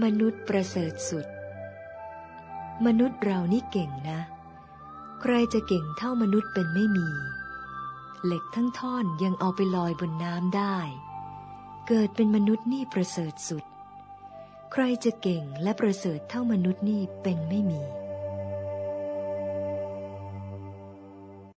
มนุษย์ประเสริฐสุด มนุษย์เรานี่เก่งนะ ใครจะเก่งเท่ามนุษย์เป็นไม่มี เหล็กทั้งท่อนยังเอาไปลอยบนน้ำได้ เกิดเป็นมนุษย์นี่ประเสริฐสุด ใครจะเก่งและประเสริฐเท่ามนุษย์นี่เป็นไม่มี